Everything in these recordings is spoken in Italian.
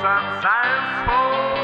sometimes falls.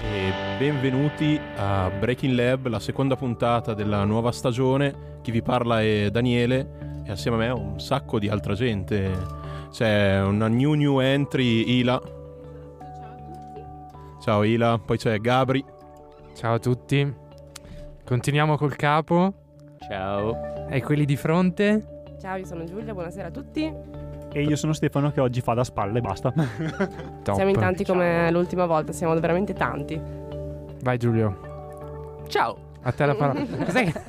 E benvenuti a Breaking Lab, la seconda puntata della nuova stagione. Chi vi parla è Daniele e assieme a me un sacco di altra gente. C'è una new new entry, Ila. Ciao Ila, poi c'è Gabri. Ciao a tutti. Continuiamo col capo. Ciao. E quelli di fronte? Ciao, io sono Giulia, buonasera a tutti. E io sono Stefano che oggi fa da spalle e basta. Siamo in tanti come l'ultima volta, siamo veramente tanti. Vai Giulio. Ciao. A te la parola. Cos'è che...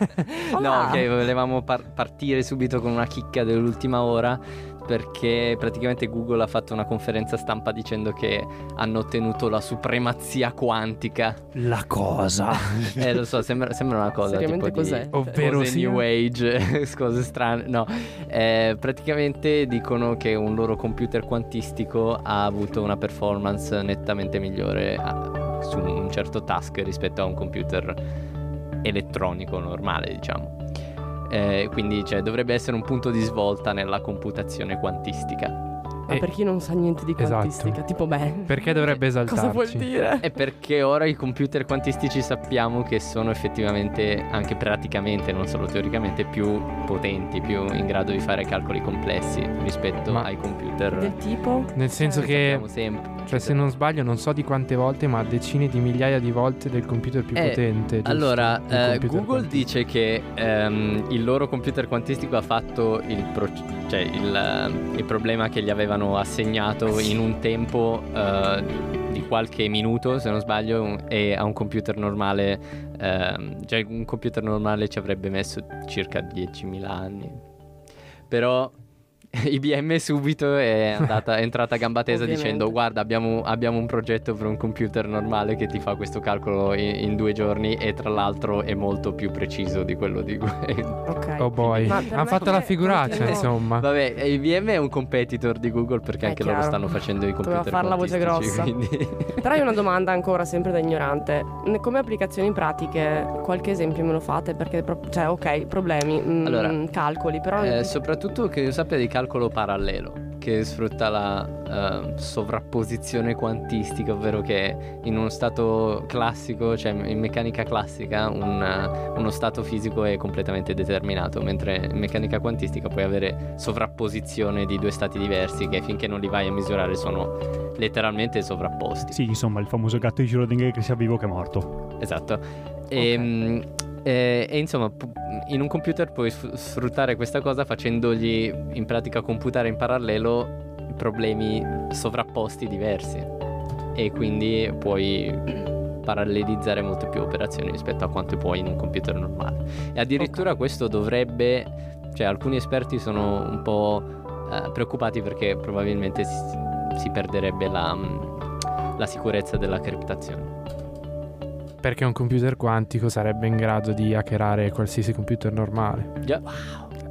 No, ok, volevamo par- partire subito con una chicca dell'ultima ora perché praticamente Google ha fatto una conferenza stampa dicendo che hanno ottenuto la supremazia quantica. La cosa. Eh, lo so, sembra, sembra una cosa Seriamente tipo di- cos'è? Ovvero cose sia- New Age, cose strane. No, Eh, praticamente dicono che un loro computer quantistico ha avuto una performance nettamente migliore ah, su un certo task rispetto a un computer elettronico normale, diciamo. Eh, quindi cioè, dovrebbe essere un punto di svolta nella computazione quantistica. Ma Eh, per chi non sa niente di esatto. quantistica, tipo me. Perché dovrebbe esaltarci? Cosa vuol dire? E perché ora i computer quantistici sappiamo che sono effettivamente, anche praticamente, non solo teoricamente, più potenti, più in grado di fare calcoli complessi rispetto Ma- ai computer Del tipo? Nel senso Cioè, che, sappiamo sempre. Cioè se non sbaglio, non so di quante volte, ma decine di migliaia di volte del computer più Eh, potente. giusto? Allora, eh, Google quantistico. dice che ehm, il loro computer quantistico ha fatto il, pro- cioè il, eh, il problema che gli avevano assegnato in un tempo eh, di qualche minuto, se non sbaglio, e a un computer normale, ehm, cioè un computer normale ci avrebbe messo circa 10.000 anni. Però IBM subito è, andata, è entrata a gamba tesa Ovviamente. dicendo guarda abbiamo, abbiamo un progetto per un computer normale che ti fa questo calcolo in, in due giorni e tra l'altro è molto più preciso di quello di Google. Ok. Oh boy. Hanno fatto la figuraccia, continuo- insomma. Vabbè, IBM è un competitor di Google perché È anche loro chiaro. stanno facendo i Doveva computer far la voce grossa. quindi- Però io ho una domanda ancora sempre da ignorante. Come applicazioni pratiche, qualche esempio me lo fate? Perché, pro- cioè, ok, problemi, mm, Allora, calcoli, però... Eh, soprattutto che io sappia di calcolo parallelo, che sfrutta la eh, sovrapposizione quantistica, ovvero che in uno stato classico, cioè in meccanica classica, un, eh, uno stato fisico è completamente determinato, mentre in meccanica quantistica puoi avere sovrapposizione di due stati diversi che finché non li vai a misurare sono letteralmente sovrapposti. Sì, insomma, il famoso gatto di Schrödinger che sia vivo che morto. Esatto. E, mm, e- e insomma, in un computer puoi sf- sfruttare questa cosa facendogli in pratica computare in parallelo problemi sovrapposti diversi. E quindi puoi parallelizzare molte più operazioni rispetto a quanto puoi in un computer normale. E addirittura questo dovrebbe, cioè alcuni esperti sono un po' eh, preoccupati perché probabilmente si, si perderebbe la, mm, la sicurezza della criptazione. Perché un computer quantico sarebbe in grado di hackerare qualsiasi computer normale. Già.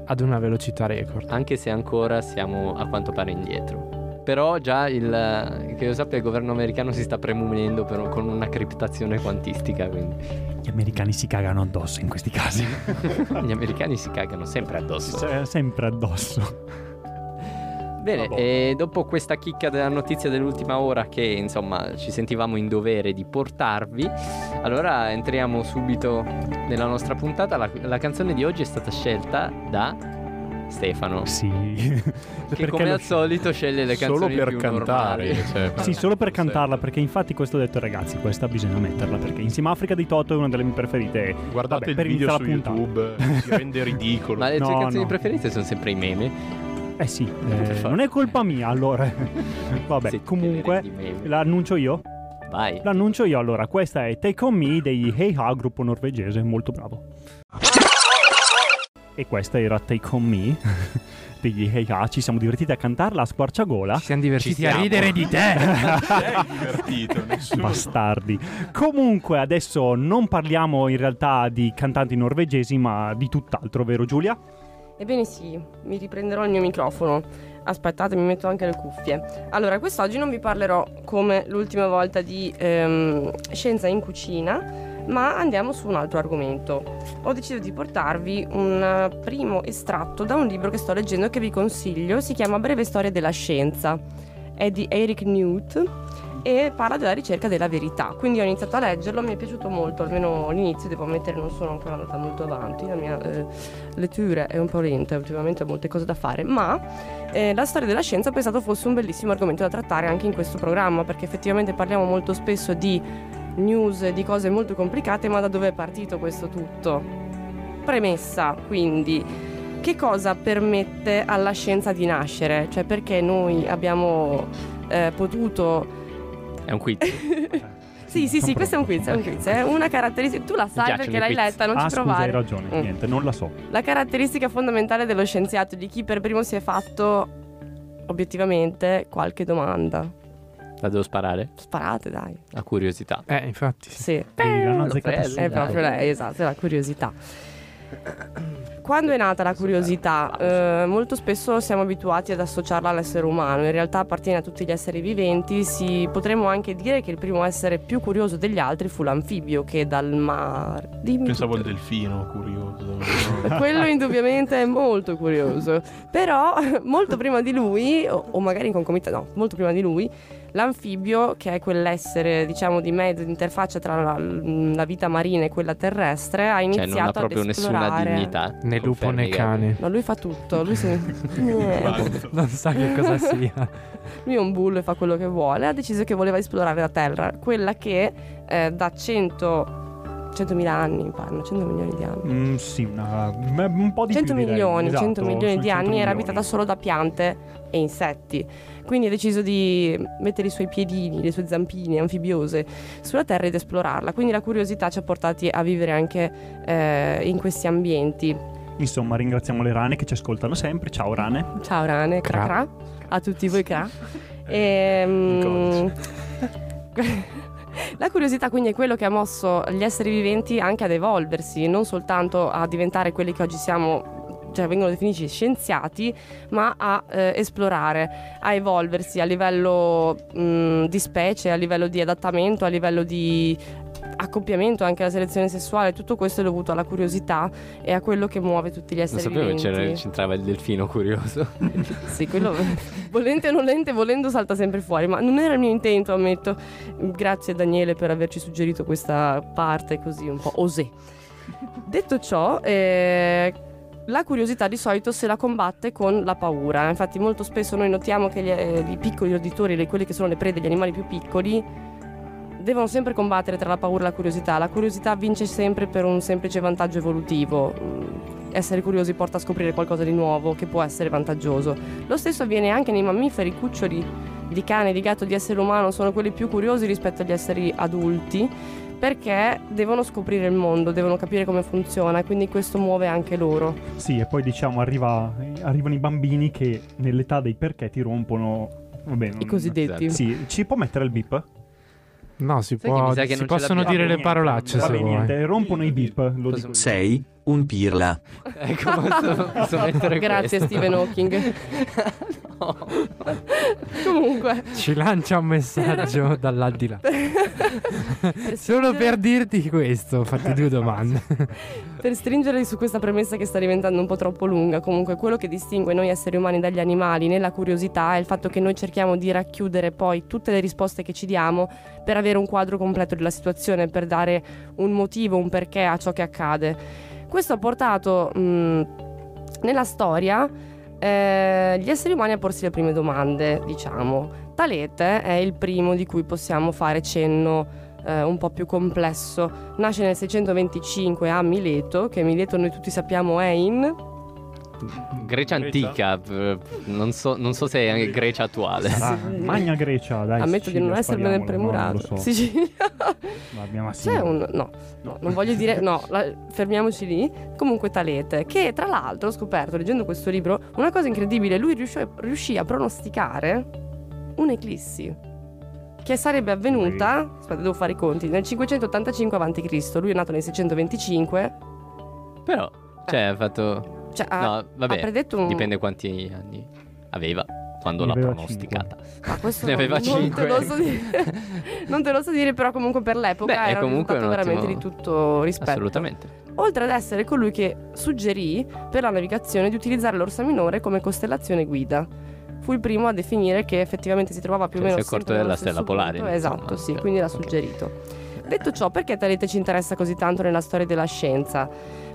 Ad una velocità record. anche se ancora siamo a quanto pare indietro. Però già il che io sappia il governo americano si sta premunendo per- con una criptazione quantistica, quindi Gli americani si cagano addosso in questi casi. gli americani si cagano sempre addosso. Cioè, sempre addosso. Bene, Vabbè. e dopo questa chicca della notizia dell'ultima ora che insomma ci sentivamo in dovere di portarvi, allora entriamo subito nella nostra puntata. La, la canzone di oggi è stata scelta da Stefano. Sì. Che Perché come lo- al solito sceglie le Solo canzoni per più cantare. Cioè, Sì, solo per Sì. cantarla, perché infatti questo ho detto ragazzi, questa bisogna metterla, perché insieme a Africa di Toto è una delle mie preferite. Guardate Vabbè, per il video su puntata. YouTube, si rende ridicolo. Ma le tue No, canzoni no. preferite sono sempre i meme. Eh sì, eh, non è colpa mia allora. Vabbè, Sì, comunque l'annuncio io. Vai. L'annuncio io allora, questa è Take On Me degli Hey Ha, gruppo norvegese, molto bravo. E questa era Take On Me degli Hey Ha, ci siamo divertiti a cantarla a squarciagola. Ci siamo divertiti Ci a siamo. ridere di te. Sei divertito, nessuno. Bastardi. Comunque, adesso non parliamo in realtà di cantanti norvegesi, ma di tutt'altro, vero Giulia? Ebbene sì, mi riprenderò il mio microfono. Aspettate, mi metto anche le cuffie. Allora, quest'oggi non vi parlerò come l'ultima volta di ehm, scienza in cucina, ma andiamo su un altro argomento. Ho deciso di portarvi un primo estratto da un libro che sto leggendo e che vi consiglio, si chiama Breve storia della scienza. È di Eric Newt e parla della ricerca della verità. Quindi ho iniziato a leggerlo, mi è piaciuto molto, almeno all'inizio, devo ammettere non sono ancora andata molto avanti, la mia eh, lettura è un po' lenta, ultimamente ho molte cose da fare, ma eh, la storia della scienza ho pensato fosse un bellissimo argomento da trattare anche in questo programma, perché effettivamente parliamo molto spesso di news, di cose molto complicate, ma da dove è partito questo tutto? Premessa, quindi, che cosa permette alla scienza di nascere? Cioè perché noi abbiamo eh, potuto È un quiz. sì, sì, sì, questo è un quiz, è un quiz. È una caratteristica. Tu la sai perché l'hai quiz. letta, non ah, ci scusa, provare. hai ragione. Mm. Niente, non la so. La caratteristica fondamentale dello scienziato, di chi per primo si è fatto obiettivamente qualche domanda. La devo sparare? Sparate, dai. A curiosità. Eh, infatti. sì. Sì, Ehi, l'hanno azzeccata è proprio lei, esatto, è la curiosità. Quando è nata la curiosità? Eh, molto spesso siamo abituati ad associarla all'essere umano, in realtà appartiene a tutti gli esseri viventi, si, potremmo anche dire che il primo essere più curioso degli altri fu l'anfibio che dal mare... Dimmi Pensavo al delfino, curioso. Quello indubbiamente è molto curioso. Però molto prima di lui, o, o magari in concomitanza, no, molto prima di lui, l'anfibio, che è quell'essere, diciamo, di mezzo, di interfaccia tra la, la vita marina e quella terrestre, ha Cioè, iniziato non ha proprio nessuna esplorare. dignità. Né lupo né cane. No, lui fa tutto, lui, se... Non sa che cosa sia. lui è un bullo e fa quello che vuole, ha deciso che voleva esplorare la Terra, quella che eh, da 100... 100.000 anni, pare, 100 milioni di anni. Mm, sì, una- un po' di 100 più direi. milioni, Esatto, 100 milioni sui di 100 anni era milioni. abitata solo da piante e insetti. Quindi ha deciso di mettere i suoi piedini, le sue zampine anfibiose sulla Terra ed esplorarla. Quindi la curiosità ci ha portati a vivere anche eh, in questi ambienti. Insomma, ringraziamo le rane che ci ascoltano sempre. Ciao rane. Ciao rane, cra, Cra. a tutti voi cra. Ehm, La curiosità quindi è quello che ha mosso gli esseri viventi anche ad evolversi, non soltanto a diventare quelli che oggi siamo, cioè vengono definiti scienziati, ma a eh, esplorare, a evolversi a livello mh, di specie, a livello di adattamento, a livello di accoppiamento, anche la selezione sessuale, tutto questo è dovuto alla curiosità e a quello che muove tutti gli Non esseri sapevo che viventi. c'era- c'entrava il delfino curioso. Sì, quello volente o non lente, volendo salta sempre fuori, ma non era il mio intento, ammetto. Grazie Daniele per averci suggerito questa parte così un po' osè. Detto ciò, eh, la curiosità di solito se la combatte con la paura. Infatti molto spesso noi notiamo che eh, i piccoli roditori, quelli che sono le prede, gli animali più piccoli, devono sempre combattere tra la paura e la curiosità. La curiosità vince sempre per un semplice vantaggio evolutivo. Mm, Essere curiosi porta a scoprire qualcosa di nuovo che può essere vantaggioso. Lo stesso avviene anche nei mammiferi, cuccioli di cane, di gatto, di essere umano sono quelli più curiosi rispetto agli esseri adulti perché devono scoprire il mondo, devono capire come funziona e quindi questo muove anche loro. Sì, e poi diciamo arriva- arrivano i bambini che nell'età dei perché ti rompono. Vabbè, I cosiddetti. Sì, ci può mettere il bip? No, si, che può, che si possono dire le parolacce Vabbè, se vuoi. niente, rompono i bip. Lo dico. Sei un pirla. ecco, posso, posso mettere Grazie questo. Stephen Hawking. No. Comunque, Ci lancia un messaggio dall'aldilà. Solo per dirti questo, fatti due domande. Per stringere su questa premessa che sta diventando un po' troppo lunga, comunque quello che distingue noi esseri umani dagli animali nella curiosità è il fatto che noi cerchiamo di racchiudere poi tutte le risposte che ci diamo per avere un quadro completo della situazione, per dare un motivo, un perché a ciò che accade. Questo ha portato mh, nella storia eh, gli esseri umani a porsi le prime domande, diciamo. Talete è il primo di cui possiamo fare cenno eh, un po' più complesso. Nasce nel 625 a Mileto, che Mileto noi tutti sappiamo è in... Grecia antica, non so, non so se è anche Grecia attuale. Sarà Magna Grecia, dai. Ammetto di non Sicilia, essermene no, premurato. non lo so. Sicilia. C'è un... No, no, non voglio dire... No, la- fermiamoci lì. Comunque Talete, che tra l'altro ho scoperto leggendo questo libro una cosa incredibile. Lui riuscì, riuscì a pronosticare un'eclissi che sarebbe avvenuta... Aspetta, devo fare i conti. Nel 585 a.C. Lui è nato nel 625. Però, cioè, ha fatto... Cioè, ha, No, ha vabbè, predetto un... dipende quanti anni aveva quando l'ha pronosticata. Ma questo Ne non- aveva non cinque. te lo so dire. non te lo so dire, però comunque per l'epoca Beh, era un comunque un veramente ottimo- di tutto rispetto. Assolutamente. Oltre ad essere colui che suggerì per la navigazione di utilizzare l'Orsa Minore come costellazione guida. Fu il primo a definire che effettivamente si trovava più o Cioè, meno si è accorto della stella polare, punto. Esatto, sì, Ok. quindi l'ha Ok. suggerito. Detto ciò, perché Talete ci interessa così tanto nella storia della scienza?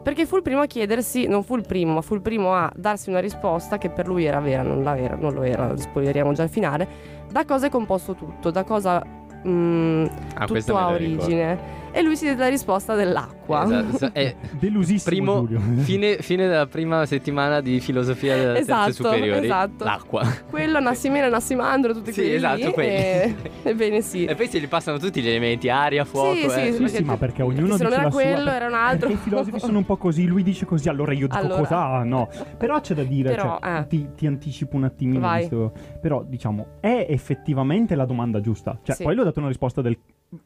Perché fu il primo a chiedersi, non fu il primo, ma fu il primo a darsi una risposta che per lui era vera, non, la era, non lo era, spoileriamo già al finale. Da cosa è composto tutto? Da cosa mm, Ah, tutto ha la ricordo. E lui si diede la risposta dell'acqua. Esatto, è Delusissimo primo, Giulio. fine, fine della prima settimana di filosofia delle Esatto, terze superiori. esatto. L'acqua. Quello, Nassimene, Nassimandro, tutti Sì, quelli esatto, lì, quelli. E... Ebbene sì. E poi se li passano tutti gli elementi, aria, fuoco. Sì, eh. sì, Sì, sì, ma perché ognuno se non dice era la sua, quello, per- era un altro. perché I filosofi sono un po' così, lui dice così, allora io dico Allora. cosa? Ah, no. Però c'è da dire, Però, cioè, eh. ti, ti anticipo un attimino. Però diciamo, è effettivamente la domanda giusta. Cioè, Sì. poi lui ha dato una risposta del...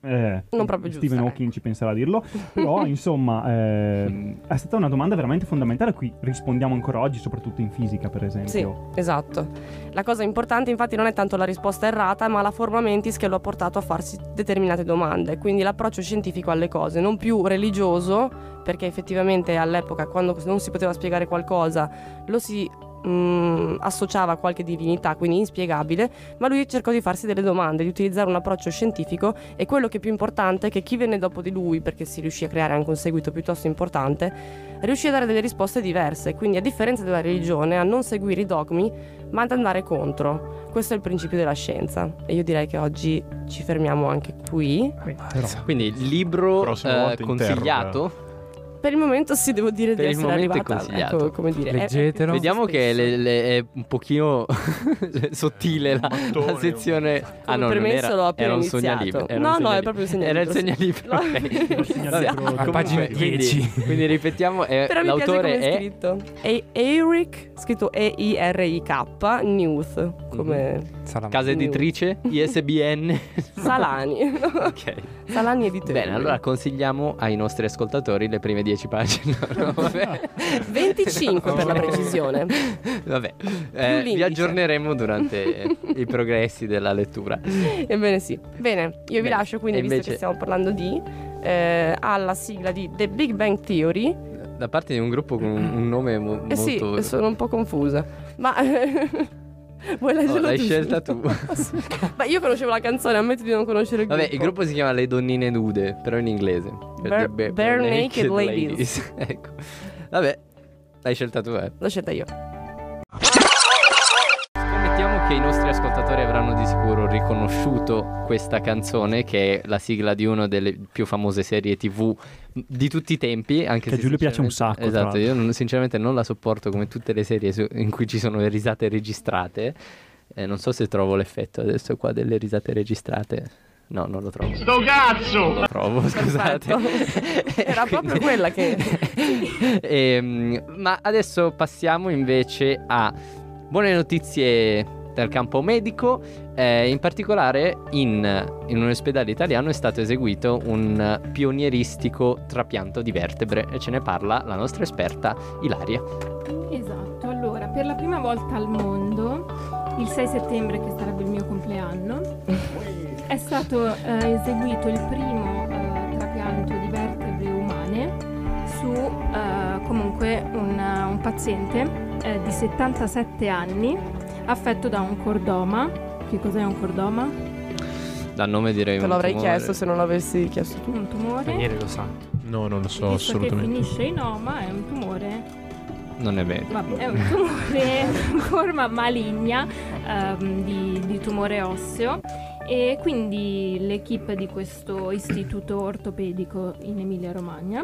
eh, Non proprio Stephen giusta, Hawking ci penserà a dirlo. Però, insomma, eh, è stata una domanda veramente fondamentale a cui rispondiamo ancora oggi, soprattutto in fisica, per Sì, esempio. esatto. La cosa importante infatti non è tanto la risposta errata, ma la forma mentis che lo ha portato a farsi determinate domande, quindi l'approccio scientifico alle cose, non più religioso, perché effettivamente all'epoca quando non si poteva spiegare qualcosa lo si mm, associava a qualche divinità, quindi inspiegabile, ma lui cercò di farsi delle domande, di utilizzare un approccio scientifico e quello che è più importante è che chi venne dopo di lui, perché si riuscì a creare anche un seguito piuttosto importante, riuscì a dare delle risposte diverse, quindi a differenza della religione, a non seguire i dogmi, ma ad andare contro. Questo è il principio della scienza e io direi che oggi ci fermiamo anche qui. Però, Quindi libro eh, consigliato. Per il momento sì, devo dire Per di il essere momento è arrivata, consigliato. ecco, come dire, è- è Leggetelo. Vediamo che le- le- è un pochino sottile la, mattone, la sezione. Ah, no, non premesso era, l'ho appena era un iniziato. segnalibro. era un No, no, è proprio un segnalibro, Era il segnalibro. No. ok. Il segnalibro Vabbè, a pagina comunque, 10. Quindi, quindi ripetiamo, è- Però mi piace come l'autore è è scritto. È Eric, scritto E-I-R-I-K, Newth, come Salam. casa editrice, ISBN. Salani. ok. Salani editori. Bene, allora consigliamo ai nostri ascoltatori le prime 10 pagine. No, no, vabbè. 25 per la precisione. Vabbè, eh, vi aggiorneremo durante i progressi della lettura. Ebbene sì. Bene, io vi Bene. lascio quindi, E visto invece- che stiamo parlando di, eh, alla sigla di The Big Bang Theory. Da parte di un gruppo con un nome mo- Eh sì, molto... sono un po' confusa. Ma... Vuoi Oh, leggerlo l'hai tu? scelta tu. Ma io conoscevo la canzone, ammetto di non conoscere il Vabbè, gruppo. il gruppo si chiama Le Donnine Nude, però in inglese. Bare- The Bare Naked Ladies. ecco. Vabbè, l'hai scelta tu, eh. L'ho scelta io. Scommettiamo che i nostri ascoltatori avranno di sicuro riconosciuto questa canzone che è la sigla di una delle più famose serie tv di tutti i tempi anche Che a se Giulio piace un sacco, esatto io non- sinceramente non la sopporto come tutte le serie su- in cui ci sono le risate registrate. Eh, non so se trovo l'effetto adesso qua delle risate registrate. No non lo trovo. Sto cazzo! non lo trovo scusate. Era proprio quella che- Ehm, ma adesso passiamo invece a buone notizie dal campo medico. Eh, in particolare, in, in un ospedale italiano è stato eseguito un pionieristico trapianto di vertebre e ce ne parla la nostra esperta Ilaria. Esatto, allora per la prima volta al mondo, il 6 settembre che sarebbe il mio compleanno, è stato eh, eseguito il primo eh, trapianto di vertebre umane su eh, comunque un, un paziente eh, di 77 anni affetto da un cordoma. Che cos'è un cordoma? Dal nome direi Te un lo avrei tumore. chiesto se non l'avessi chiesto tu. Un tumore. Daniele lo sa. No, non lo so Visto che assolutamente. finisce in oma, è un tumore Non è vero. Vabbè, è un tumore in forma maligna ehm, di, di tumore osseo e quindi l'equipe di questo istituto ortopedico in Emilia Romagna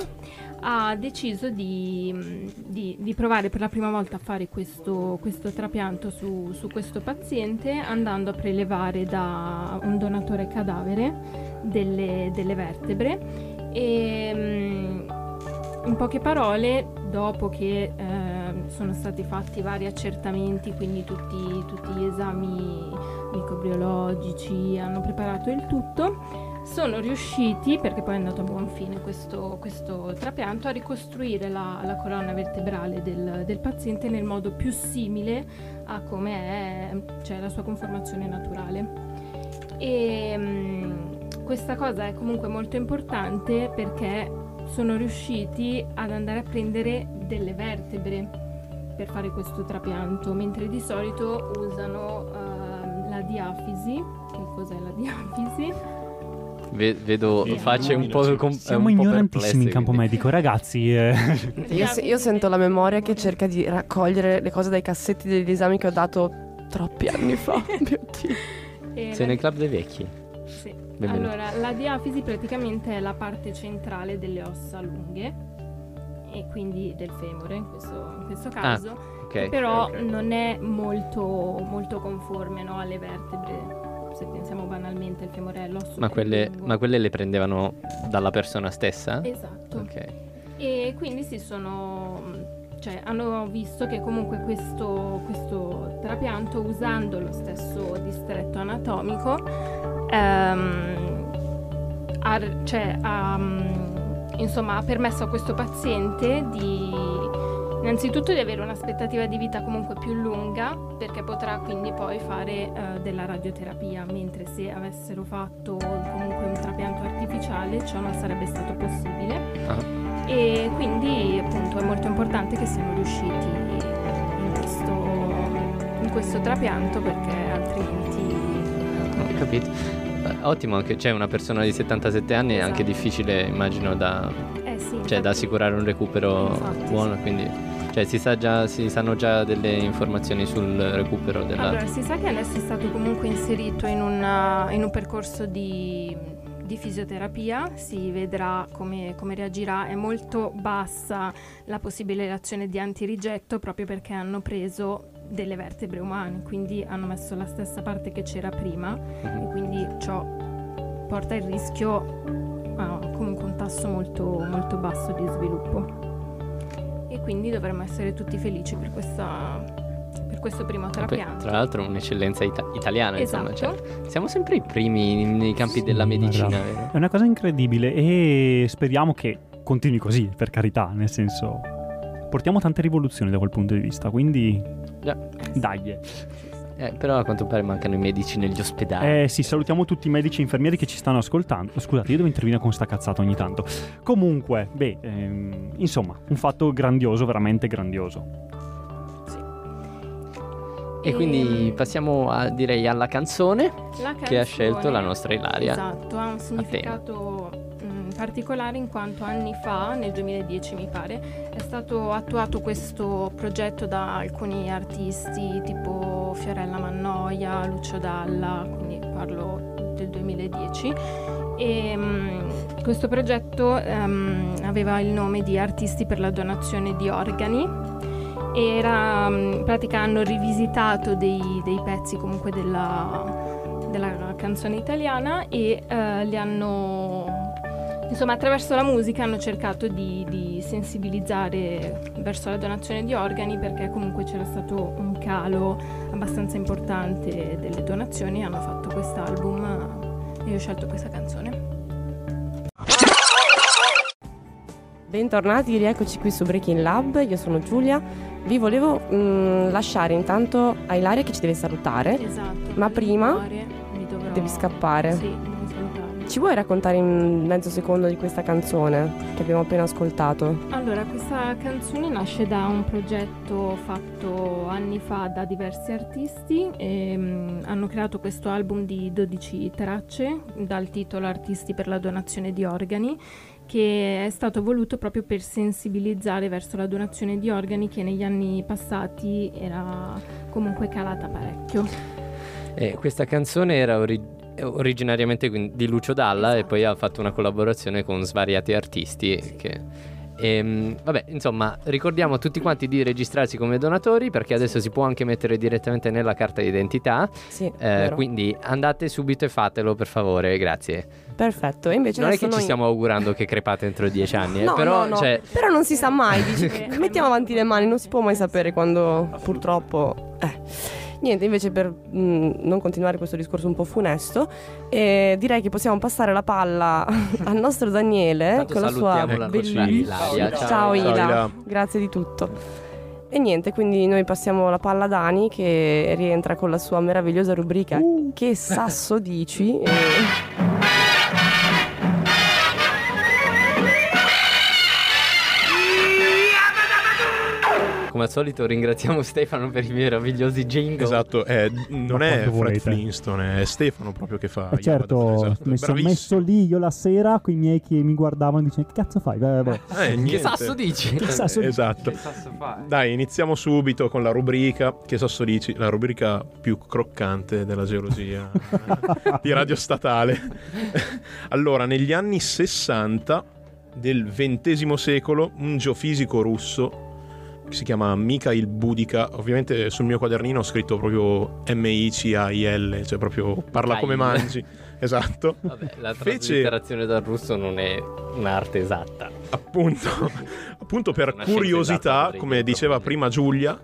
ha deciso di, di- di provare per la prima volta a fare questo, questo trapianto su, su questo paziente andando a prelevare da un donatore cadavere delle, delle vertebre. E mm, in poche parole, dopo che eh, sono stati fatti vari accertamenti, quindi tutti, tutti gli esami microbiologici hanno preparato il tutto, sono riusciti, perché poi è andato a buon fine questo, questo trapianto, a ricostruire la, la colonna vertebrale del, del paziente nel modo più simile a come è cioè la sua conformazione naturale. E mm, questa cosa è comunque molto importante perché sono riusciti ad andare a prendere delle vertebre per fare questo trapianto, mentre di solito usano ehm, la diafisi. Che cos'è la diafisi? Ve- vedo Sì, facce un po', com- Siamo un po' ignorantissimi in campo quindi- medico, ragazzi. eh. Io, se- io sento la memoria che cerca di raccogliere le cose dai cassetti degli esami che ho dato troppi anni fa. Mio Dio. E Sei la- nel club dei vecchi. Sì. Benvenuto. Allora, la diafisi praticamente è la parte centrale delle ossa lunghe e quindi del femore in questo, in questo caso, Ok. però ok. non è molto, molto conforme no, alle vertebre. Se pensiamo banalmente il femore è l'osso Ma quelle, ma quelle le prendevano dalla persona stessa? Esatto. Ok. E quindi si sono. cioè hanno visto che comunque questo, questo trapianto, usando lo stesso distretto anatomico, ehm, ha, cioè, ha, mm, insomma, ha permesso a questo paziente di. Innanzitutto di avere un'aspettativa di vita comunque più lunga perché potrà quindi poi fare eh, della radioterapia, mentre se avessero fatto comunque un trapianto artificiale ciò non sarebbe stato possibile Ah. e quindi appunto è molto importante che siano riusciti in questo, in questo trapianto perché altrimenti Ho capito. Eh, Ottimo, anche c'è una persona di 77 anni, è anche Esatto. difficile, immagino, da, eh sì, cioè, da assicurare un recupero Infatti, buono. sì. Quindi, cioè, si, sa già, si sanno già delle informazioni sul recupero della. Allora, si sa che adesso è stato comunque inserito in, una- in un percorso di, di fisioterapia, si vedrà come, come reagirà. È molto bassa la possibile reazione di antirigetto proprio perché hanno preso delle vertebre umane, quindi hanno messo la stessa parte che c'era prima e Mhm. quindi ciò porta il rischio a comunque un tasso molto, molto basso di sviluppo. Quindi dovremmo essere tutti felici per, questa, per questo primo trapianto. tra l'altro un'eccellenza ita- italiana, insomma. Esatto. cioè, siamo sempre i primi nei campi Sì, della medicina, vero? È una cosa incredibile e speriamo che continui così, per carità, nel senso portiamo tante rivoluzioni da quel punto di vista, quindi Già. dai. Eh, però a quanto pare mancano i medici negli ospedali. Eh sì, salutiamo tutti i medici e infermieri che ci stanno ascoltando. Scusate, io devo intervenire con sta cazzata ogni tanto. Comunque, beh, ehm, insomma, un fatto grandioso, veramente grandioso. E quindi Ehm, passiamo a, direi alla canzone la che ha scelto canzone- la nostra Ilaria. Esatto, ha un significato particolare in quanto anni fa, nel 2010 mi pare, è stato attuato questo progetto da alcuni artisti tipo Fiorella Mannoia, Lucio Dalla, quindi parlo del 2010. E mm, questo progetto ehm, aveva il nome di Artisti per la donazione di organi era mm, in pratica hanno rivisitato dei, dei pezzi comunque della, della canzone italiana e eh, li hanno insomma attraverso la musica hanno cercato di, di sensibilizzare verso la donazione di organi perché comunque c'era stato un calo abbastanza importante delle donazioni e hanno fatto quest'album e io ho scelto questa canzone Bentornati, rieccoci qui su Breaking Lab, io sono Giulia. Vi volevo mm, lasciare intanto a Ilaria che ci deve salutare. esatto Ma prima Devi scappare. sì ci vuoi raccontare in mezzo secondo di questa canzone che abbiamo appena ascoltato? Allora, questa canzone nasce da un progetto fatto anni fa da diversi artisti. E, mm, hanno creato questo album di 12 tracce dal titolo Artisti per la donazione di organi che è stato voluto proprio per sensibilizzare verso la donazione di organi che negli anni passati era comunque calata parecchio. Eh, questa canzone era ori- originariamente di Lucio Dalla e poi ha fatto una collaborazione con svariati artisti che... Ehm, vabbè, insomma, ricordiamo a tutti quanti di registrarsi come donatori perché adesso si può anche mettere direttamente nella carta d'identità. Sì, Eh, quindi andate subito e fatelo per favore, grazie. perfetto. E invece non è che ci noi- stiamo augurando che crepate entro dieci anni, eh, No, però no, no. cioè, Però non si sa mai, dici, mettiamo avanti le mani, non si può mai sapere quando purtroppo... Eh. Niente, invece per mh, non continuare questo discorso un po' funesto, eh, direi che possiamo passare la palla al nostro Daniele con la sua la bellissima... Ilaria. Ciao, Ciao, Ila. Ila. grazie di tutto. E niente, quindi noi passiamo la palla a Dani che rientra con la sua meravigliosa rubrica Che sasso dici? E... come al solito ringraziamo Stefano per i meravigliosi jingle. Esatto, eh, non è Fred volete. Flintstone, è Stefano proprio che fa. Eh certo, Esatto, mi sono messo lì io la sera con i miei che mi guardavano dicendo che cazzo fai? Beh, beh. Eh, Che sasso dici? Che sasso di- Esatto. sasso fa? Dai, iniziamo subito con la rubrica. Che sasso dici? La rubrica più croccante della geologia eh, di Radio Statale. allora, negli anni 60 del XX secolo, un geofisico russo che si chiama Mikhail Budica. Ovviamente sul mio quadernino ho scritto proprio M-I-C-A-I-L, cioè proprio parla come mangi. Esatto. Vabbè, la Fece- traslitterazione dal russo non è un'arte esatta. appunto, appunto per Una curiosità, come diceva prima Giulia,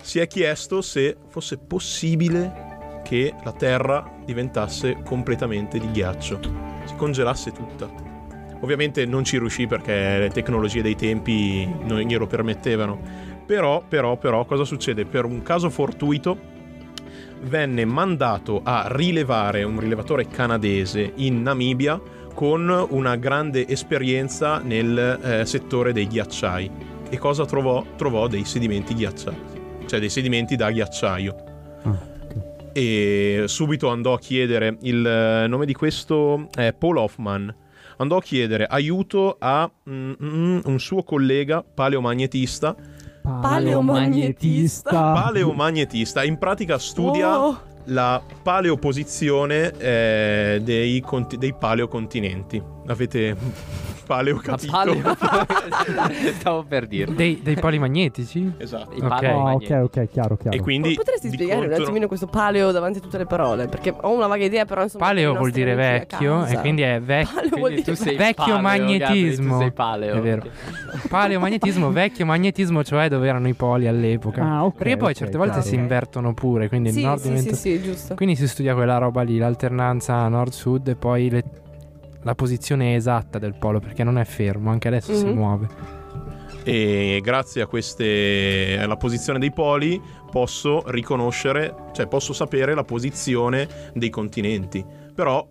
si è chiesto se fosse possibile che la Terra diventasse completamente di ghiaccio, si congelasse tutta. Ovviamente non ci riuscì perché le tecnologie dei tempi non glielo permettevano. Però, però, però, cosa succede? Per un caso fortuito venne mandato a rilevare un rilevatore canadese in Namibia con una grande esperienza nel eh, settore dei ghiacciai. E cosa trovò? Trovò dei sedimenti ghiacciai, cioè dei sedimenti da ghiacciaio. Ah. E subito andò a chiedere il eh, nome di questo è Paul Hoffman. Andò a chiedere aiuto a mm, mm, un suo collega paleomagnetista. Paleomagnetista. Paleomagnetista, in pratica studia Oh, la paleoposizione eh, dei, conti- dei paleocontinenti. Avete paleo capito? paleo- Stavo per dirlo. Dei, dei polimagnetici? Esatto. I Ok. paleo Ah, ok, ok, chiaro, chiaro. E quindi Potresti di spiegare un contro- attimino questo paleo davanti a tutte le parole? Perché ho una vaga idea, però insomma... Paleo per i vuol nostri dire amici a vecchio casa. e quindi è vecchio. Paleo vuol Quindi tu dire sei Vecchio paleo, magnetismo. Gabri, tu sei paleo. È vero. Paleomagnetismo, vecchio magnetismo, cioè dove erano i poli all'epoca. Ah, ok, Perché poi ok, certe volte chiaro. si invertono pure, quindi il Sì, nord sì, diventa... sì, sì, giusto. Quindi si studia quella roba lì, l'alternanza nord-sud e poi le- la posizione esatta del polo, perché non è fermo, anche adesso si Mhm. muove. E grazie a queste alla posizione dei poli posso riconoscere, cioè posso sapere la posizione dei continenti. Però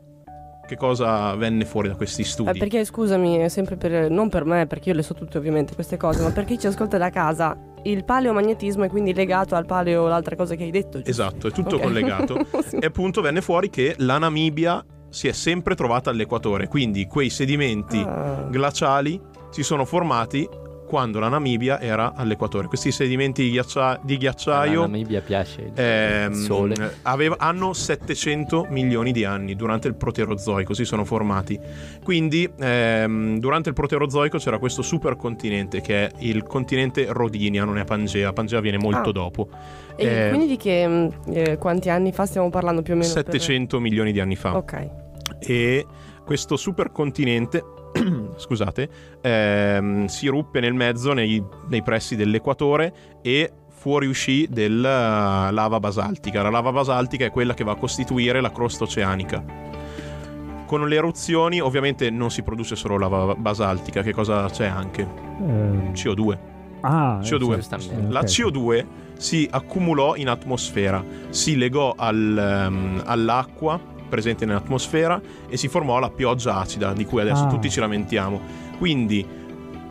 che cosa venne fuori da questi Eh, studi? perché scusami, sempre per, non per me, perché io le so tutte ovviamente queste cose, ma per chi ci ascolta da casa, il paleomagnetismo è quindi legato al paleo, l'altra cosa che hai detto, giusto? Esatto, è tutto Ok. collegato. Sì. E appunto venne fuori che la Namibia si è sempre trovata all'equatore, quindi quei sedimenti Ah. glaciali si sono formati quando la Namibia era all'equatore. Questi sedimenti di, ghiaccia- di ghiacciaio Namibia piace il ehm, sole. aveva- hanno 700 milioni di anni durante il proterozoico si sono formati quindi ehm, durante il proterozoico c'era questo supercontinente che è il continente Rodinia non è Pangea Pangea viene molto Ah. dopo E Eh, quindi di che mh, eh, quanti anni fa stiamo parlando più o meno? per- 700 milioni di anni fa Ok. E questo supercontinente scusate ehm, si ruppe nel mezzo nei, nei pressi dell'equatore e fuoriuscì della lava basaltica. La lava basaltica è quella che va a costituire la crosta oceanica. Con le eruzioni ovviamente non si produce solo lava basaltica. Che cosa c'è anche? Eh, CO2 ah, eh, CO2. sì, Giustamente. sì, la ok. CO2 si accumulò in atmosfera, si legò al, ehm, all'acqua presenti nell'atmosfera e si formò la pioggia acida di cui adesso Ah. tutti ci lamentiamo. Quindi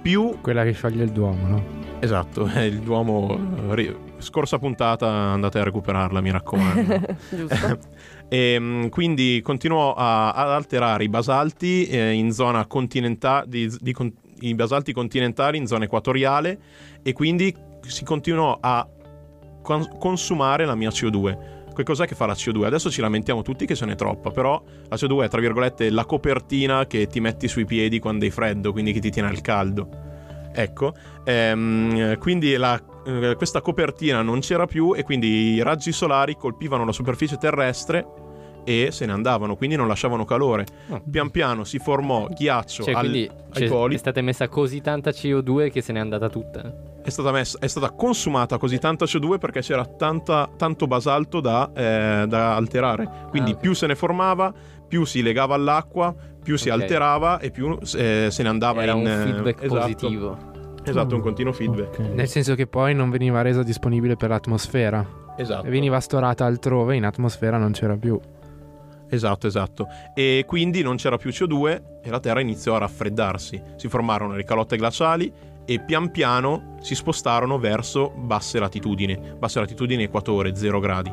più Quella che scioglie il Duomo, no? esatto, è il Duomo eh, scorsa puntata andate a recuperarla, mi raccomando. Giusto? E, mm, quindi continuò a- ad alterare i basalti eh, in zona continentale, i basalti continentali in zona equatoriale e quindi si continuò a con- consumare la mia CO2. Che cos'è che fa la CO2? Adesso ci lamentiamo tutti che ce n'è troppa, però la CO2 è tra virgolette la copertina che ti metti sui piedi quando hai freddo, quindi che ti tiene al caldo. Ecco, ehm, quindi la- eh, questa copertina non c'era più e quindi i raggi solari colpivano la superficie terrestre e se ne andavano, quindi non lasciavano calore. Pian piano si formò ghiaccio Cioè, al- quindi ai poli. è stata messa così tanta CO2 che se n'è andata tutta. È stata, messa- è stata consumata così tanta CO2 perché c'era tanta- tanto basalto da, eh, da alterare. Quindi Ah, ok. più se ne formava, più si legava all'acqua, più si Ok. alterava e più eh, se ne andava Era in... un eh, feedback esatto. positivo. Esatto, un continuo feedback. Ok. Nel senso che poi non veniva resa disponibile per l'atmosfera. Esatto. E veniva storata altrove, in atmosfera non c'era più. Esatto, esatto. E quindi non c'era più CO2 e la Terra iniziò a raffreddarsi. Si formarono le calotte glaciali e pian piano si spostarono verso basse latitudini, basse latitudini equatore, 0 gradi.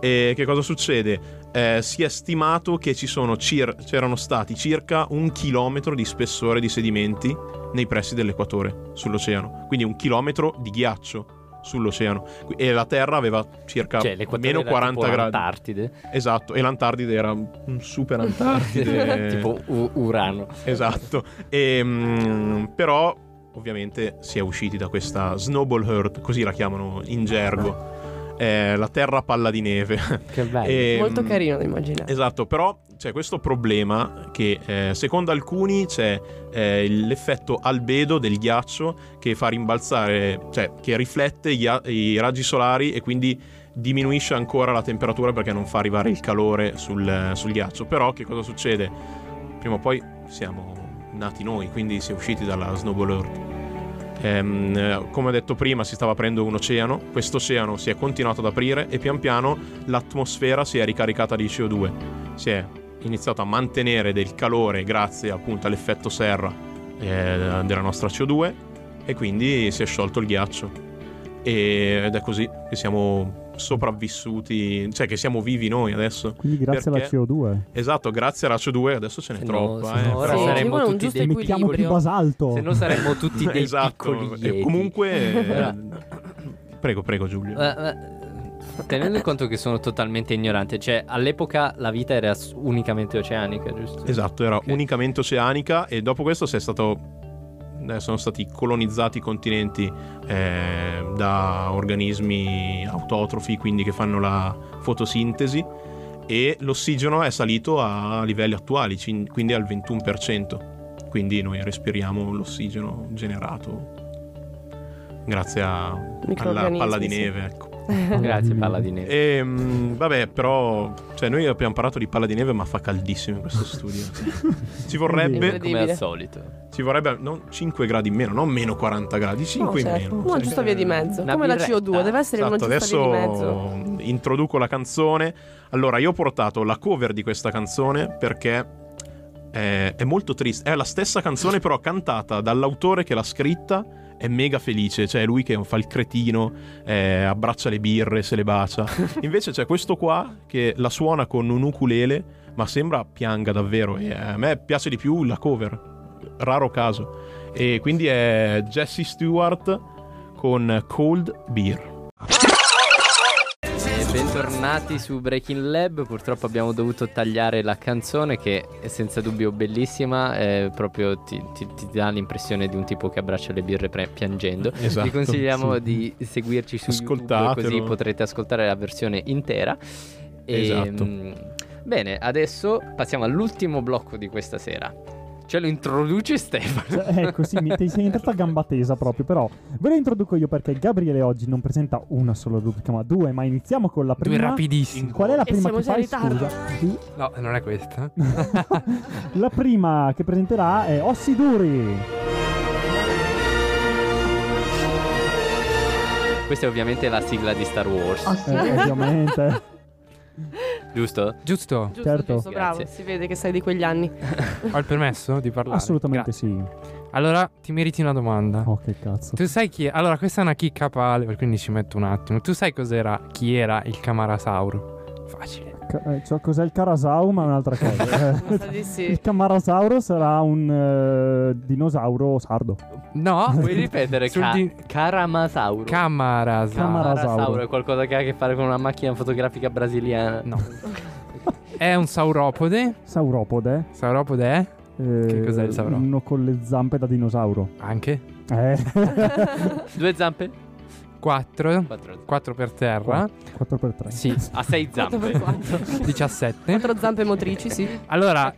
E che cosa succede? Eh, si è stimato che ci sono cir- c'erano stati circa un chilometro di spessore di sedimenti nei pressi dell'equatore, sull'oceano. Quindi un chilometro di ghiaccio sull'oceano. E la Terra aveva circa Cioè, meno era 40 tipo gradi. l'Antartide. Esatto, e l'Antartide era un super Antartide. tipo Urano. Esatto. E, mm, però, ovviamente, si è usciti da questa snowball herd, così la chiamano in gergo. Eh, la terra palla di neve. Che bello. E, Molto mm, carino da immaginare. Esatto, però c'è questo problema che eh, secondo alcuni c'è eh, l'effetto albedo del ghiaccio che fa rimbalzare, cioè che riflette gli i raggi solari e quindi diminuisce ancora la temperatura perché non fa arrivare il calore sul, sul ghiaccio. Però che cosa succede? Prima o poi siamo nati noi, quindi si è usciti dalla snowball earth. Ehm, eh, come ho detto prima, si stava aprendo un oceano, questo oceano si è continuato ad aprire e pian piano l'atmosfera si è ricaricata di CO2. Si è iniziato a mantenere del calore grazie appunto all'effetto serra eh, della nostra CO2 e quindi si è sciolto il ghiaccio. E- ed è così che siamo sopravvissuti, cioè che siamo vivi noi adesso. Quindi grazie alla Perché? CO2. Esatto, grazie alla CO2 adesso ce n'è Se no- troppa. se eh, no ora Sì, saremmo tutti dei- Mettiamo più basalto. Se no saremmo tutti dei esatto. piccoli E comunque prego, prego Giulio. Eh, eh, tenendo conto che sono totalmente ignorante, cioè all'epoca la vita era unicamente oceanica, giusto? Esatto, era Ok. unicamente oceanica e dopo questo si è stato sono stati colonizzati i continenti eh, da organismi autotrofi, quindi che fanno la fotosintesi e l'ossigeno è salito a livelli attuali, quindi al 21%. Quindi noi respiriamo l'ossigeno generato grazie a- alla palla di sì. neve, ecco. Grazie, palla di neve. E mm, vabbè, però, cioè, noi abbiamo parlato di palla di neve, ma fa caldissimo in questo studio. Ci vorrebbe. Come al solito. ci vorrebbe non 5 gradi in meno, non meno 40 gradi, 5 No, in certo. meno. Una giusta via di mezzo. Una Come la birretta. CO2, deve essere Esatto, una giusta via di mezzo. adesso introduco la canzone. Allora, io ho portato la cover di questa canzone perché è, è molto triste. È la stessa canzone, però cantata dall'autore che l'ha scritta. È mega felice, cioè è lui che fa il cretino, eh, abbraccia le birre, se le bacia. Invece c'è questo qua che la suona con un ukulele, ma sembra pianga davvero. E a me piace di più la cover, raro caso. E quindi è Jesse Stewart con Cold Beer. Bentornati su Breaking Lab. Purtroppo abbiamo dovuto tagliare la canzone che è senza dubbio bellissima. eh, proprio ti, ti- ti dà l'impressione di un tipo che abbraccia le birre pre- piangendo. Esatto, Vi consigliamo sì. di seguirci su YouTube così potrete ascoltare la versione intera. E, Esatto. mm, bene, adesso passiamo all'ultimo blocco di questa sera. Ce lo introduce Stefano. Cioè, ecco, sì, mi, ti sei entrato a gamba tesa proprio, però ve lo introduco io perché Gabriele oggi non presenta una sola rubrica, ma due, ma iniziamo con la Due prima. rapidissimi. Qual è la prima che fai? Scusa. Sì. No, non è questa. la prima che presenterà è Ossi Duri. Questa è ovviamente la sigla di Star Wars. Eh, ovviamente. Giusto? Giusto? Giusto, Certo. giusto, bravo. Grazie. Si vede che sei di quegli anni. Ho il permesso di parlare? Assolutamente Grazie. sì. Allora, ti meriti una domanda. Oh, che cazzo. Tu sai chi è? Allora, questa è una chicca pale, quindi ci metto un attimo. Tu sai cos'era? Chi era il Camarasauro? Facile. Ca- eh, cioè, cos'è il Carasau, ma è un'altra cosa. Eh, sì. il Camarasauro sarà un eh, dinosauro sardo. No, Puoi ripetere? Sul Ca- di- Camarasauro. Camarasauro. Camarasauro. è qualcosa che ha a che fare con una macchina fotografica brasiliana. No. È un sauropode. Sauropode. Sauropode è? eh, Che cos'è il sauropode? Uno con le zampe da dinosauro. Anche. Eh. Due zampe? 4. Quattro. 4 per terra. 4x3. Sì, Ha sei zampe. 17. Quattro zampe motrici, sì. Allora,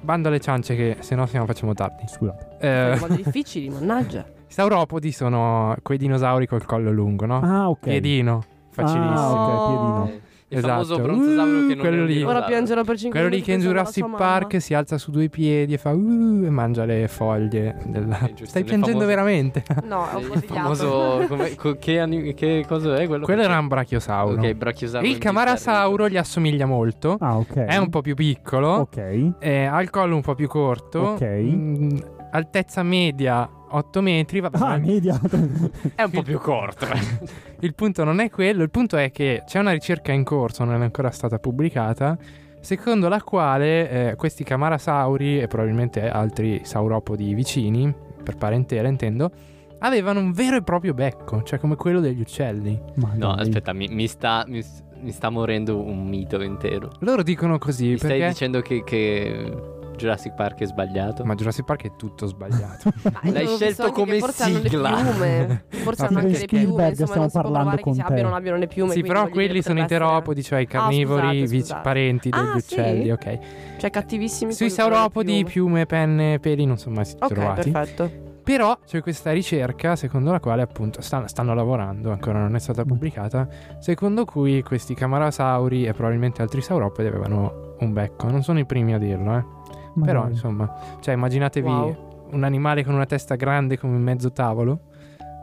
bando alle ciance che se no siamo facciamo tardi. Scusate. Eh, Sono difficili, mannaggia. I sauropodi sono quei dinosauri col collo lungo, no? Ah, ok. Piedino. Facilissimo. Ah, ok, piedino. Il Esatto. famoso brontosauro Uh, che non quello lì. Ora piangerò per 5 Quello lì che in Jurassic Park si alza su due piedi e fa uh, e mangia le foglie. della- Eh, giusto, Stai le piangendo famose- veramente? No, è un famoso... come- co- che, ani- che cosa è quello? Quello che era un brachiosauro. Ok, brachiosauro. Il camarasauro gli assomiglia molto. Ah, ok. È un po' più piccolo. Ok. eh, ha il collo un po' più corto. Ok. mm, altezza media 8 metri. Vabbè, Ah, media. è un po' più corto. il punto non è quello. Il punto è che c'è una ricerca in corso, non è ancora stata pubblicata. Secondo la quale eh, questi camarasauri e probabilmente altri sauropodi vicini, per parentela intendo, avevano un vero e proprio becco, cioè come quello degli uccelli. Ma No, dai. aspetta, mi, mi sta, mi, mi sta morendo un mito intero. Loro dicono così Mi stai perché... dicendo che, che Jurassic Park è sbagliato? Ma Jurassic Park è tutto sbagliato. L'hai scelto come forse hanno le sigla. piume. Forse hanno anche le piume. Insomma, stiamo non si può parlando provare che si abbiano o non abbiano le piume. sì, però quelli sono i teropodi, cioè i Ah, carnivori, scusate, vic- scusate. parenti degli Ah, sì? uccelli, ok. Cioè, cattivissimi. Sui sauropodi, piume. piume, penne, peli non sono mai stati Ok, trovati. perfetto. Però c'è questa ricerca secondo la quale appunto stanno, stanno lavorando, ancora non è stata pubblicata, secondo cui questi camarasauri e probabilmente altri sauropodi avevano un becco. Non sono i primi a dirlo, eh. Ma Però insomma, cioè immaginatevi Wow. un animale con una testa grande come mezzo tavolo.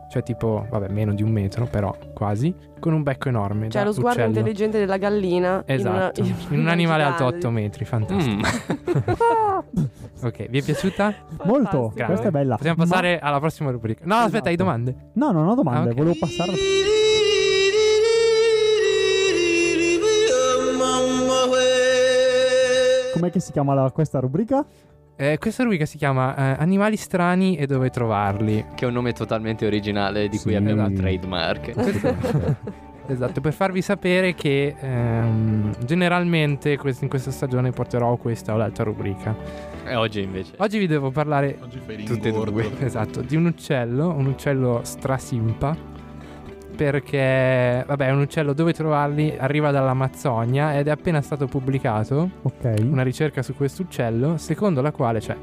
Cioè tipo, vabbè, meno di un metro, però quasi, con un becco enorme. Cioè, da lo sguardo uccello. intelligente della gallina. Esatto, In, in, una, un animale alto gigante. 8 metri, fantastico. Mm. ok, vi è piaciuta? Molto. Fantastico. Questa è bella. Possiamo Ma- passare alla prossima rubrica. No, aspetta, hai Esatto. domande? No, non ho domande. Ah, ok. Volevo passare. Com'è che si chiama la- questa rubrica? Eh, questa rubrica si chiama eh, Animali strani e dove trovarli. Che è un nome totalmente originale di cui Sì. abbiamo il trademark. Esatto, per farvi sapere che ehm, generalmente quest- in questa stagione porterò questa o l'altra rubrica. E oggi invece. Oggi vi devo parlare Oggi Tutte e due. esatto, di un uccello, un uccello strasimpa. Perché, vabbè, è un uccello dove trovarli, arriva dall'Amazzonia ed è appena stato pubblicato Ok. una ricerca su questo uccello, secondo la quale, cioè,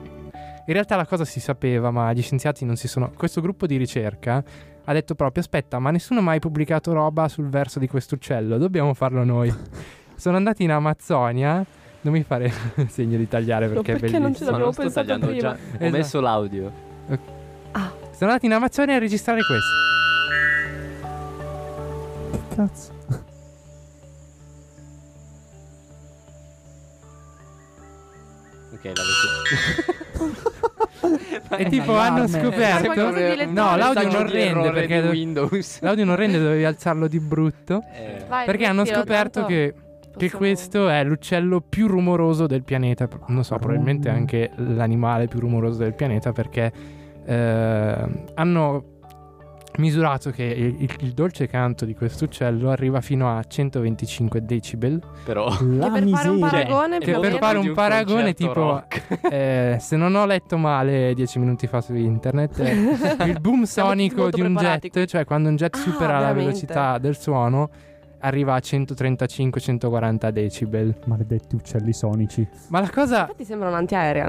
in realtà la cosa si sapeva, ma gli scienziati non si sono. Questo gruppo di ricerca ha detto proprio: aspetta, ma nessuno ha mai pubblicato roba sul verso di questo uccello, dobbiamo farlo noi. sono andati in Amazzonia. Non mi fare segno di tagliare perché, perché è non bellissimo. ce non sto pensato tagliando prima. già. Ho Esatto. messo l'audio. Sono andati in Amazzonia a registrare questo. Cazzo. Ok, l'avete. E tipo hanno scoperto. No, l'audio non rende perché. di Windows. L'audio non rende, dovevi alzarlo di brutto. Eh, Vai, Perché hanno scoperto che, che questo è l'uccello più rumoroso del pianeta. Non so, probabilmente anche l'animale più rumoroso del pianeta perché eh, hanno misurato che il, il- dolce canto di questo uccello arriva fino a 125 decibel. però. La Che per fare un miseria. paragone o per fare un paragone concerto tipo eh, se non ho letto male dieci minuti fa su internet eh, il boom sonico di un preparati jet cioè quando un jet Ah, supera la veramente? velocità del suono arriva a 135-140 decibel Maledetti uccelli sonici. ma la cosa, Infatti sembra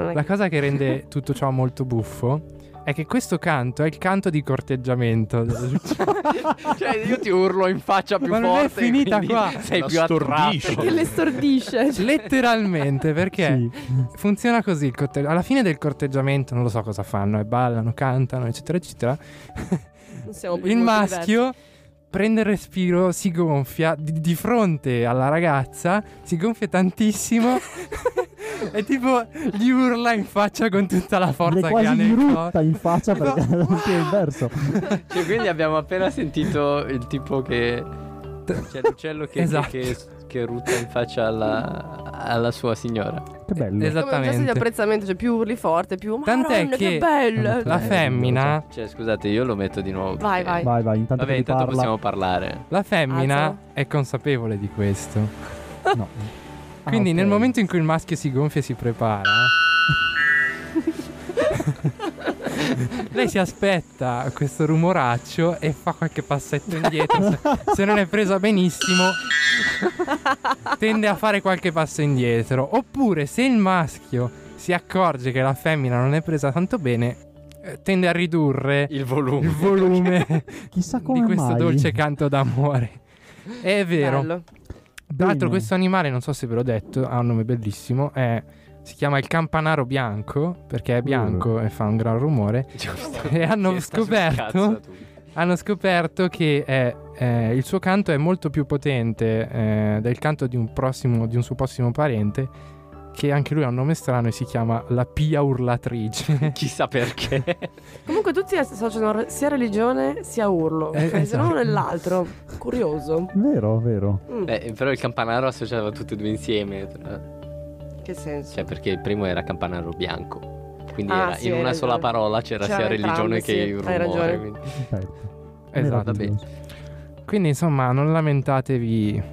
è la che- cosa che rende tutto ciò molto buffo è che questo canto è il canto di corteggiamento cioè, io ti urlo in faccia più Ma non è forte. finita qua. Sei La più stordisce. attratto. Che le stordisce. letteralmente perché Sì. funziona così il corte- alla fine del corteggiamento non lo so cosa fanno e ballano cantano eccetera eccetera Non siamo più il maschio prende il respiro, si gonfia di, di fronte alla ragazza, si gonfia tantissimo e tipo gli urla in faccia con tutta la forza che ha quasi nel gli corpo. in faccia perché non si è inverso. Cioè, quindi abbiamo appena sentito il tipo che. C'è l'uccello che, Esatto. che, che rutta in faccia alla, alla sua signora. Che bello. Come un di Esattamente. apprezzamento, cioè più urli forte, più Tant'è che che bella. la Eh, femmina, Cioè, scusate, io lo metto di nuovo. Vai, vai. Vai, vai, intanto Vabbè, che intanto parla. possiamo parlare. la femmina Alzalo. è consapevole di questo. No. Ah, Quindi ok. nel momento in cui il maschio si gonfia e si prepara, lei si aspetta questo rumoraccio e fa qualche passetto indietro. Se, non è presa benissimo, tende a fare qualche passo indietro. Oppure se il maschio si accorge che la femmina non è presa tanto bene, eh, tende a ridurre Il volume. il volume Chissà come di questo mai. dolce canto d'amore. È vero. Bello. Tra l'altro questo animale, non so se ve l'ho detto, ha un nome bellissimo, è- si chiama il campanaro bianco perché è bianco e fa un gran rumore. E hanno scoperto-. Hanno scoperto che è, eh, il suo canto è molto più potente eh, del canto di un, prossimo, di un suo prossimo parente, che anche lui ha un nome strano e si chiama la pia urlatrice. Chissà perché. Comunque tutti associano sia religione sia urlo. Eh, ok? Se no esatto. nell'altro. Curioso. Vero, vero. Mm, Beh, però il campanaro associava tutti e due insieme. tra- che senso? Cioè, perché il primo era campanaro bianco. Quindi Ah, era- sì, in hai una sola ragione. parola c'era sia C'era religione entrambe, che sì, il hai rumore. ragione. quindi- Perfetto. esatto. Quindi insomma non lamentatevi.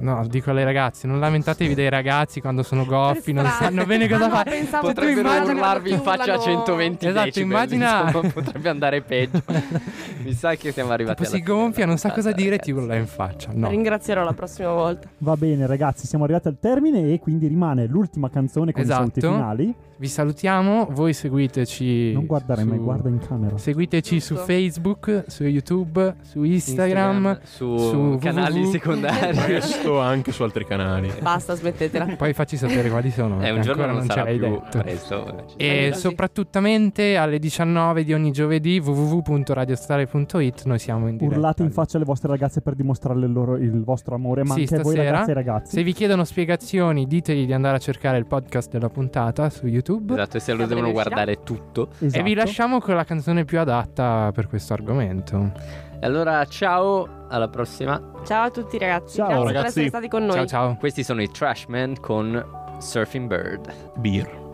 No, dico alle ragazze, non lamentatevi dei ragazzi quando sono goffi, non sanno bene cosa Ah, no, fare. che Potrebbero immagina- urlarvi in faccia a urlano- 120 Esatto, decibel, immagina- insomma, potrebbe andare peggio. Mi sa che siamo arrivati Tipo si alla fine gonfia, non sa cosa dire, ti ragazzi. urla in faccia. No. Ringrazierò la prossima volta. Va bene, ragazzi, siamo arrivati al termine e quindi rimane l'ultima canzone con Esatto. i saluti finali. Vi salutiamo, voi seguiteci. Non guardare su- me, guarda in camera. Seguiteci su Giusto. Facebook, su YouTube, su Instagram. su, su canali www. secondari. Questo anche su altri canali. Basta, smettetela. Poi facci sapere quali sono. Eh, un giorno ancora non ce l'hai più detto. presto. E Così. soprattutto alle 19 di ogni giovedì www.radiostare.it noi siamo in diretta. Urlate in faccia alle vostre ragazze per dimostrare il, loro- il vostro amore, ma Sì, anche a voi stasera, ragazze e ragazzi. Se vi chiedono spiegazioni, ditegli di andare a cercare il podcast della puntata su YouTube. Esatto, e se lo devono uscirà. guardare tutto. E vi Esatto. lasciamo con la canzone più adatta per questo argomento. E allora, ciao, alla prossima. Ciao a tutti ragazzi. Ciao, Grazie per ragazzi. essere stati con noi. Ciao ciao. Questi sono i Trashmen con Surfing Bird. Beer.